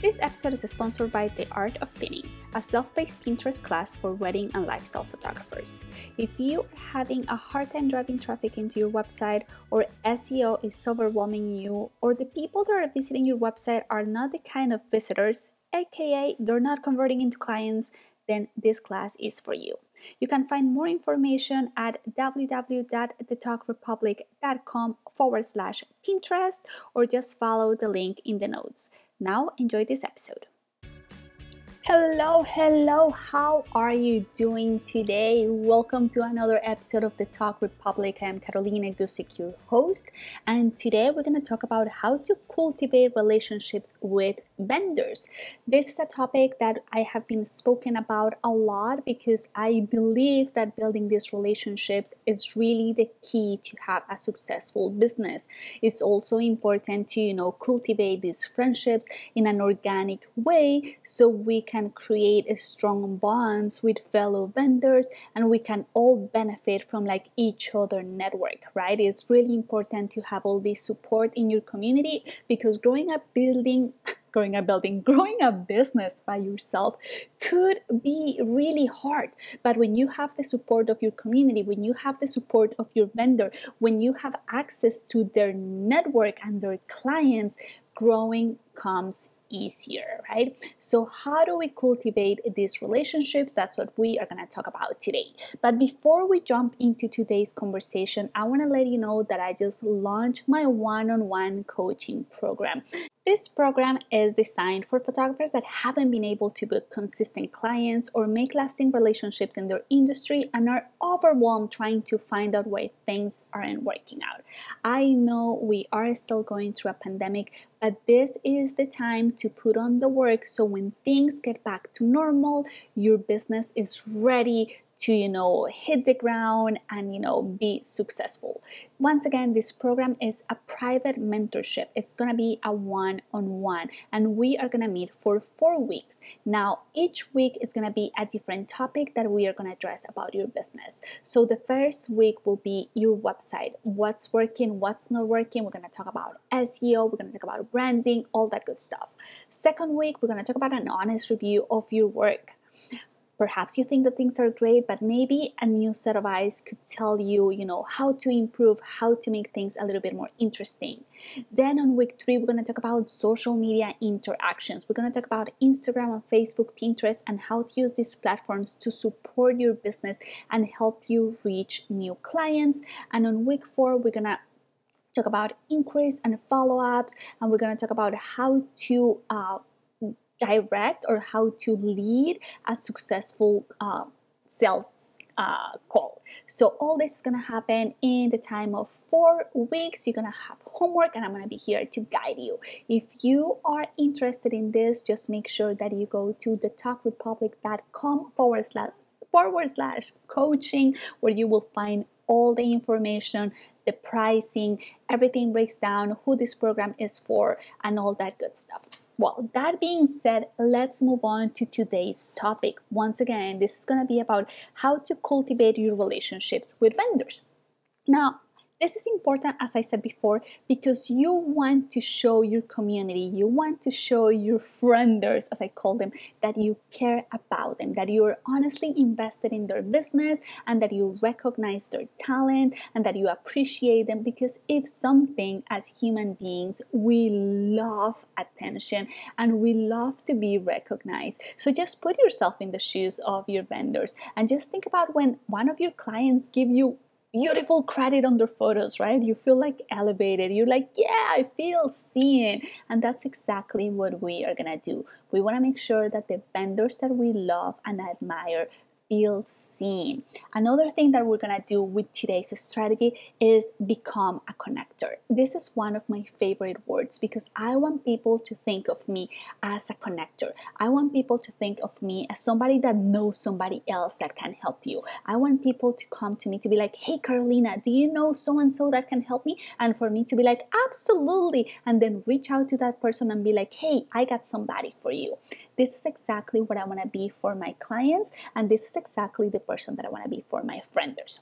This episode is sponsored by The Art of Pinning, a self paced Pinterest class for wedding and lifestyle photographers. If you are having a hard time driving traffic into your website, or SEO is overwhelming you, or the people that are visiting your website are not the kind of visitors, aka they're not converting into clients, then this class is for you. You can find more information at www.thetogrepublic.com forward slash Pinterest or just follow the link in the notes. Now, enjoy this episode. Hello, hello, how are you doing today? Welcome to another episode of the Tog Republic. I'm Carolina Guzik, your host, and today we're going to talk about how to cultivate relationships with vendors. This is a topic that I have been spoken about a lot because I believe that building these relationships is really the key to have a successful business. It's also important to, you know, cultivate these friendships in an organic way so we can create a strong bonds with fellow vendors and we can all benefit from like each other network, right? It's really important to have all this support in your community because growing up building growing a building, growing a business by yourself could be really hard. But when you have the support of your community, when you have the support of your vendor, when you have access to their network and their clients, growing comes easier, right? So, how do we cultivate these relationships? That's what we are going to talk about today. But before we jump into today's conversation, I want to let you know that I just launched my one on one coaching program. This program is designed for photographers that haven't been able to book consistent clients or make lasting relationships in their industry and are overwhelmed trying to find out why things aren't working out. I know we are still going through a pandemic, but this is the time to put on the work so when things get back to normal, your business is ready to you know hit the ground and you know be successful. Once again this program is a private mentorship. It's going to be a one-on-one and we are going to meet for four weeks. Now each week is going to be a different topic that we are going to address about your business. So the first week will be your website what's working what's not working. We're going to talk about seo we're going to talk about branding all that good stuff. Second week we're going to talk about an honest review of your work Perhaps you think that things are great, but maybe a new set of eyes could tell you, you know, how to improve, how to make things a little bit more interesting. Then on week three, we're going to talk about social media interactions. We're going to talk about Instagram and Facebook, Pinterest, and how to use these platforms to support your business and help you reach new clients. And on week four, we're going to talk about inquiries and follow-ups and we're going to talk about how to uh, direct or how to lead a successful uh, sales uh, call. So all this is gonna happen in the time of four weeks. You're gonna have homework, and I'm gonna be here to guide you. If you are interested in this, just make sure that you go to thetogrepublic.com forward slash forward slash coaching, where you will find all the information, the pricing, everything breaks down, who this program is for, and all that good stuff. Well, that being said, let's move on to today's topic. Once again, this is going to be about how to cultivate your relationships with vendors. Now, this is important, as I said before, because you want to show your community, you want to show your frienders, as I call them, that you care about them, that you're honestly invested in their business, and that you recognize their talent, and that you appreciate them. Because if something, as human beings, we love attention and we love to be recognized. So just put yourself in the shoes of your vendors and just think about when one of your clients give you beautiful credit on their photos, right? You feel like elevated. You're like, yeah, I feel seen. And that's exactly what we are gonna do. We wanna make sure that the vendors that we love and admire feel seen. Another thing that we're gonna do with today's strategy is become a connector. This is one of my favorite words because I want people to think of me as a connector. I want people to think of me as somebody that knows somebody else that can help you. I want people to come to me to be like, hey, Carolina, do you know so and so that can help me? And for me to be like, absolutely. And then reach out to that person and be like, hey, I got somebody for you. This is exactly what I wanna be for my clients, and this is exactly the person that I wanna be for my frienders.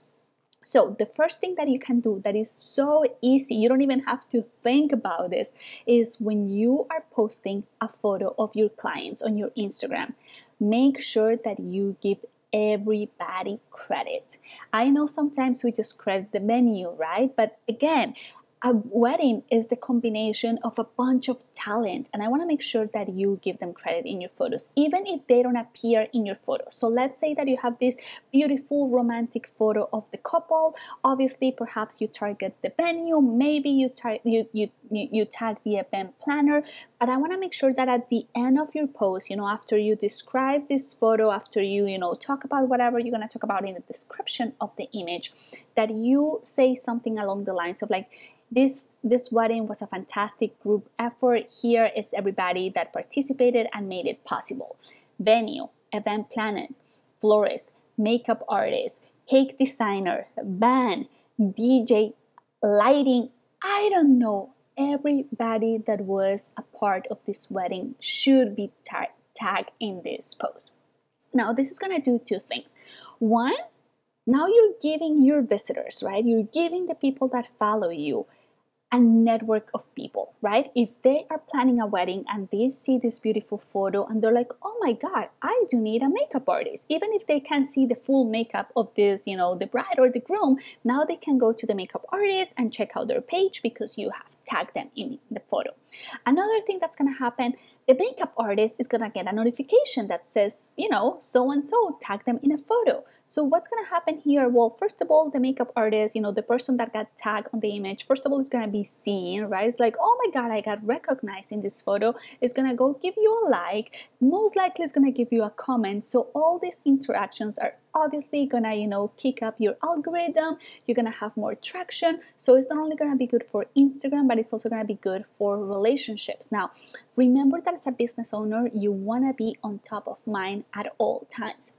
So, the first thing that you can do that is so easy, you don't even have to think about this, is when you are posting a photo of your clients on your Instagram, make sure that you give everybody credit. I know sometimes we just credit the menu, right? But again, a wedding is the combination of a bunch of talent and i want to make sure that you give them credit in your photos even if they don't appear in your photo. So let's say that you have this beautiful romantic photo of the couple. Obviously perhaps you target the venue maybe you tar- you, you you tag the event planner but i want to make sure that at the end of your post you know after you describe this photo after you you know talk about whatever you're going to talk about in the description of the image that you say something along the lines of like this this wedding was a fantastic group effort. Here is everybody that participated and made it possible. Venue, event planner, florist, makeup artist, cake designer, band, DJ, lighting. I don't know. Everybody that was a part of this wedding should be ta- tagged in this post. Now, this is gonna do two things. One, now you're giving your visitors, right? You're giving the people that follow you a network of people, right? If they are planning a wedding and they see this beautiful photo and they're like, oh my God, I do need a makeup artist. Even if they can't see the full makeup of this, you know, the bride or the groom, now they can go to the makeup artist and check out their page because you have tagged them in the photo. Another thing that's gonna happen, the makeup artist is gonna get a notification that says, you know, so and so tag them in a photo. So what's gonna happen here? Well, first of all, the makeup artist, you know, the person that got tagged on the image, first of all, is gonna be be seen, right? It's like, oh my God, I got recognized in this photo. It's gonna go give you a like. Most likely, it's gonna give you a comment. So all these interactions are obviously gonna, you know, kick up your algorithm. You're gonna have more traction. So it's not only gonna be good for Instagram, but it's also gonna be good for relationships. Now, remember that as a business owner, you wanna be on top of mind at all times.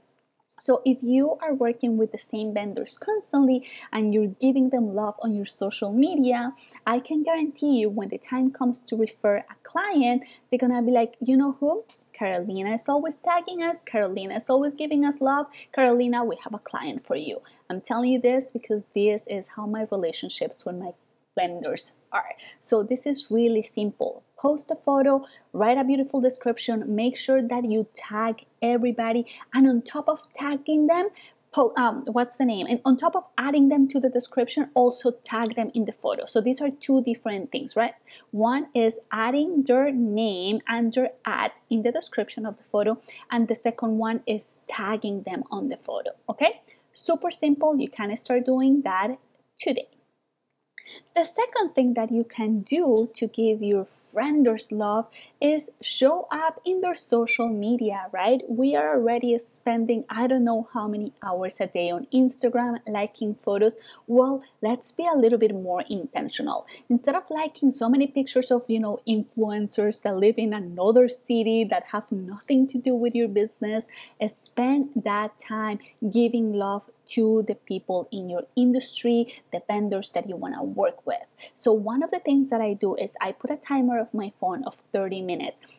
So if you are working with the same vendors constantly and you're giving them love on your social media, I can guarantee you when the time comes to refer a client, they're gonna be like, you know who? Carolina is always tagging us. Carolina is always giving us love. Carolina, we have a client for you. I'm telling you this because this is how my relationships with my vendors are. So this is really simple. Post a photo, write a beautiful description, make sure that you tag everybody, and on top of tagging them, po- um, what's the name? And on top of adding them to the description, also tag them in the photo. So these are two different things, right? One is adding their name and their ad in the description of the photo, and the second one is tagging them on the photo. Okay, super simple. You can start doing that today. The second thing that you can do to give your friends love is show up in their social media, right? We are already spending I don't know how many hours a day on Instagram liking photos. Well, let's be a little bit more intentional. Instead of liking so many pictures of, you know, influencers that live in another city that have nothing to do with your business, spend that time giving love to the people in your industry, the vendors that you want to work with. So, one of the things that I do is I put a timer of my phone of 30 minutes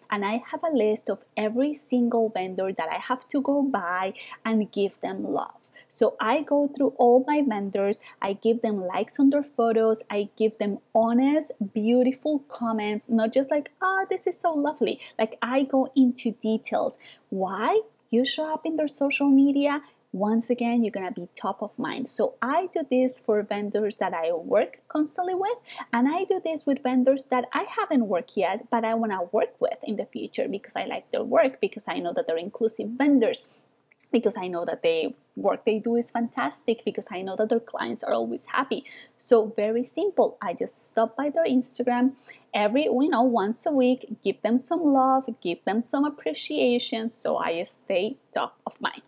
and I have a list of every single vendor that I have to go by and give them love. So, I go through all my vendors, I give them likes on their photos, I give them honest, beautiful comments, not just like, oh, this is so lovely. Like, I go into details. Why? You show up in their social media, once again you're gonna be top of mind. So i do this for vendors that i work constantly with and i do this with vendors that i haven't worked yet but i want to work with in the future because i like their work because i know that they're inclusive vendors because i know that the work they do is fantastic because i know that their clients are always happy. So very simple i just stop by their instagram every you know once a week give them some love give them some appreciation so i stay top of mind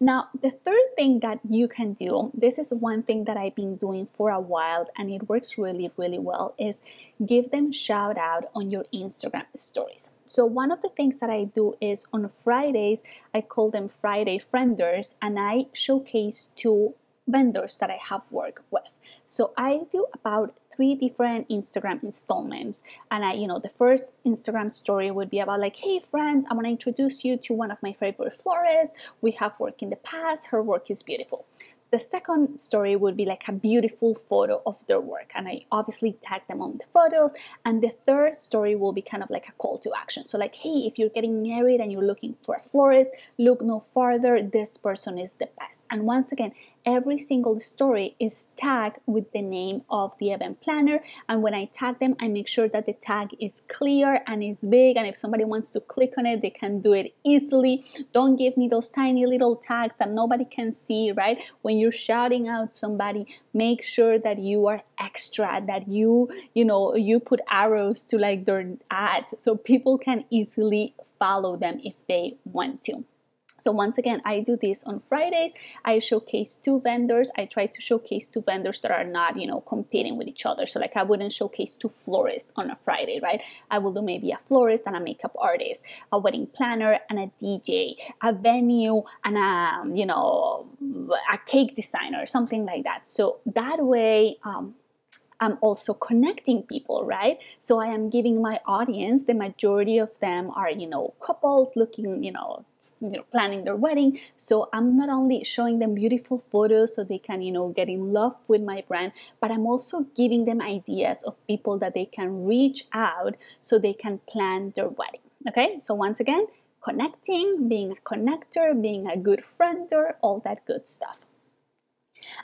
Now, the third thing that you can do, this is one thing that I've been doing for a while and it works really, really well, is give them shout out on your Instagram stories. So, one of the things that I do is on Fridays, I call them Friday Frienders and I showcase two vendors that I have worked with. So I do about three different Instagram installments. And I, you know, the first Instagram story would be about like, hey friends, I'm gonna introduce you to one of my favorite florists. We have worked in the past, her work is beautiful. The second story would be like a beautiful photo of their work, and I obviously tag them on the photos. And the third story will be kind of like a call to action. So, like, hey, if you're getting married and you're looking for a florist, look no farther. This person is the best. And once again, every single story is tagged with the name of the event planner. And when I tag them, I make sure that the tag is clear and is big. And if somebody wants to click on it, they can do it easily. Don't give me those tiny little tags that nobody can see, right? When you're shouting out somebody make sure that you are extra that you you know you put arrows to like their ads so people can easily follow them if they want to so once again, I do this on Fridays. I showcase two vendors. I try to showcase two vendors that are not, you know, competing with each other. So like I wouldn't showcase two florists on a Friday, right? I will do maybe a florist and a makeup artist, a wedding planner and a DJ, a venue and a, you know, a cake designer, something like that. So that way, um, I'm also connecting people, right? So I am giving my audience, the majority of them are, you know, couples looking, you know, you know planning their wedding. So i'm not only showing them beautiful photos so they can you know get in love with my brand but i'm also giving them ideas of people that they can reach out so they can plan their wedding okay? So once again connecting being a connector being a good friend or all that good stuff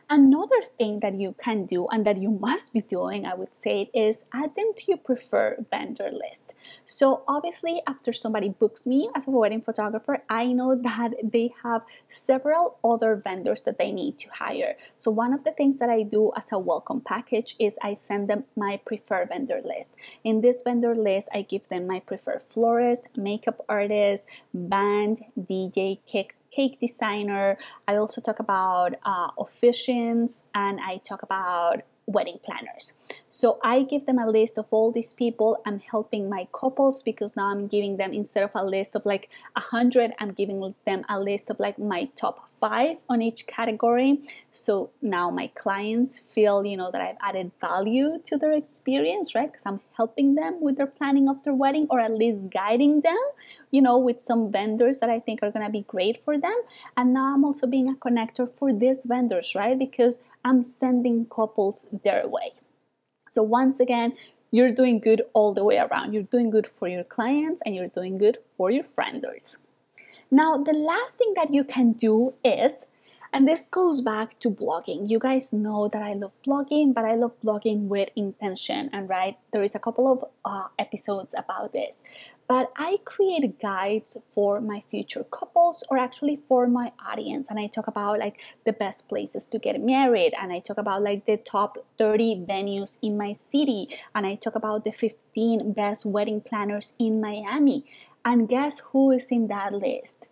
Another thing that you can do and that you must be doing, I would say, is add them to your preferred vendor list. So, obviously, after somebody books me as a wedding photographer, I know that they have several other vendors that they need to hire. So, one of the things that I do as a welcome package is I send them my preferred vendor list. In this vendor list, I give them my preferred florist, makeup artist, band, DJ, cake cake designer. I also talk about uh, officiants and I talk about wedding planners. So I give them a list of all these people. I'm helping my couples because now I'm giving them instead of a list of like a hundred, I'm giving them a list of like my top five on each category. So now my clients feel, you know, that I've added value to their experience, right? Because I'm helping them with their planning of their wedding or at least guiding them, you know, with some vendors that I think are gonna be great for them. And now I'm also being a connector for these vendors, right? Because I'm sending couples their way. So once again, you're doing good all the way around. You're doing good for your clients and you're doing good for your frienders. Now, the last thing that you can do is and this goes back to blogging. You guys know that I love blogging, but I love blogging with intention. And right, there is a couple of uh, episodes about this. But I create guides for my future couples or actually for my audience. And I talk about like the best places to get married. And I talk about like the top 30 venues in my city. And I talk about the 15 best wedding planners in Miami. And guess who is in that list?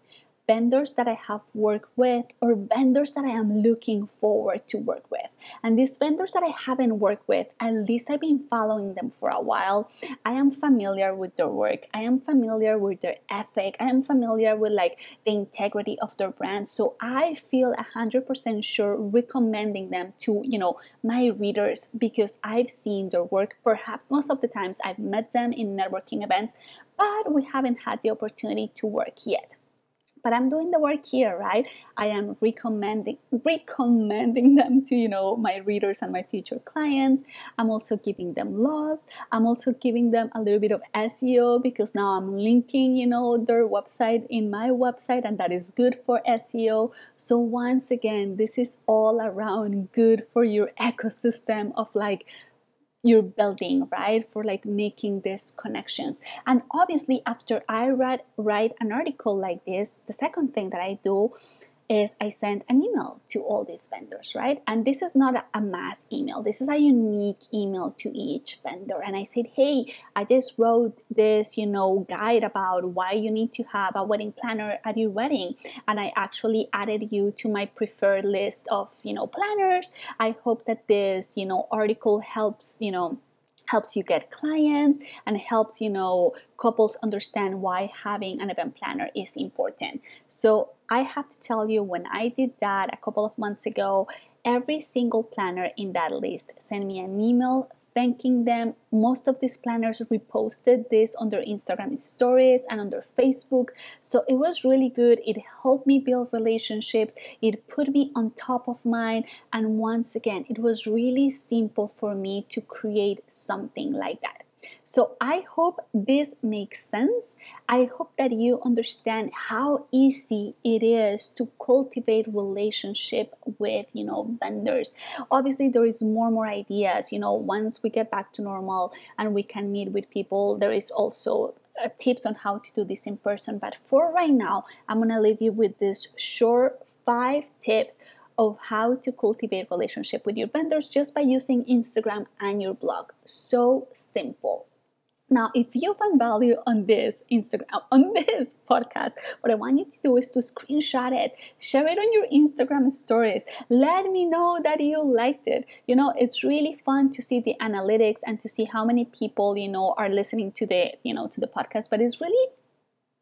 Vendors that I have worked with or vendors that I am looking forward to work with. And these vendors that I haven't worked with, at least I've been following them for a while. I am familiar with their work. I am familiar with their ethic. I am familiar with like the integrity of their brand. So I feel 100% sure recommending them to, you know, my readers because I've seen their work. Perhaps most of the times I've met them in networking events, but we haven't had the opportunity to work yet but i'm doing the work here right? I am recommending recommending them to you know my readers and my future clients. I'm also giving them loves. I'm also giving them a little bit of seo because now i'm linking you know their website in my website and that is good for seo so once again this is all around good for your ecosystem of like you're building right? For like making these connections. And obviously after i read write an article like this the second thing that i do is I sent an email to all these vendors, right? And this is not a mass email. This is a unique email to each vendor. And I said, hey, I just wrote this, you know, guide about why you need to have a wedding planner at your wedding. And I actually added you to my preferred list of, you know, planners. I hope that this, you know, article helps, you know, helps you get clients and helps you know couples understand why having an event planner is important. So i have to tell you when i did that a couple of months ago every single planner in that list sent me an email thanking them. Most of these planners reposted this on their Instagram stories and on their Facebook. So it was really good. It helped me build relationships, it put me on top of mind. And once again, it was really simple for me to create something like that. So I hope this makes sense. I hope that you understand how easy it is to cultivate relationship with, you know, vendors. Obviously there is more and more ideas, you know, once we get back to normal and we can meet with people, there is also uh, tips on how to do this in person. But for right now, I'm going to leave you with this short 5 tips of how to cultivate relationship with your vendors just by using Instagram and your blog. So simple. Now, if you find value on this Instagram, on this podcast, what I want you to do is to screenshot it, share it on your Instagram stories. Let me know that you liked it. You know, it's really fun to see the analytics and to see how many people, you know, are listening to the, you know, to the podcast, but it's really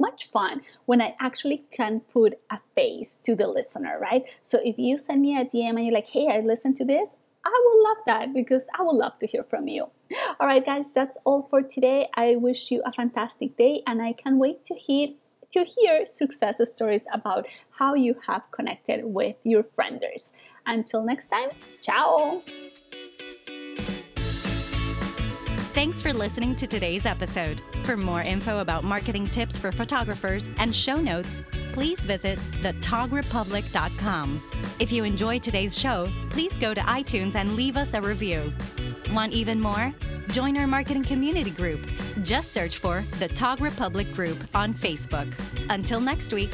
much fun when I actually can put a face to the listener, right? So if you send me a DM and you're like, hey, I listened to this, I would love that because I would love to hear from you. All right, guys, that's all for today. I wish you a fantastic day and I can't wait to hear to hear success stories about how you have connected with your friends. Until next time, ciao. Thanks for listening to today's episode. For more info about marketing tips for photographers and show notes, please visit thetogrepublic.com. If you enjoyed today's show, please go to iTunes and leave us a review. Want even more? Join our marketing community group. Just search for the Tog Republic Group on Facebook. Until next week.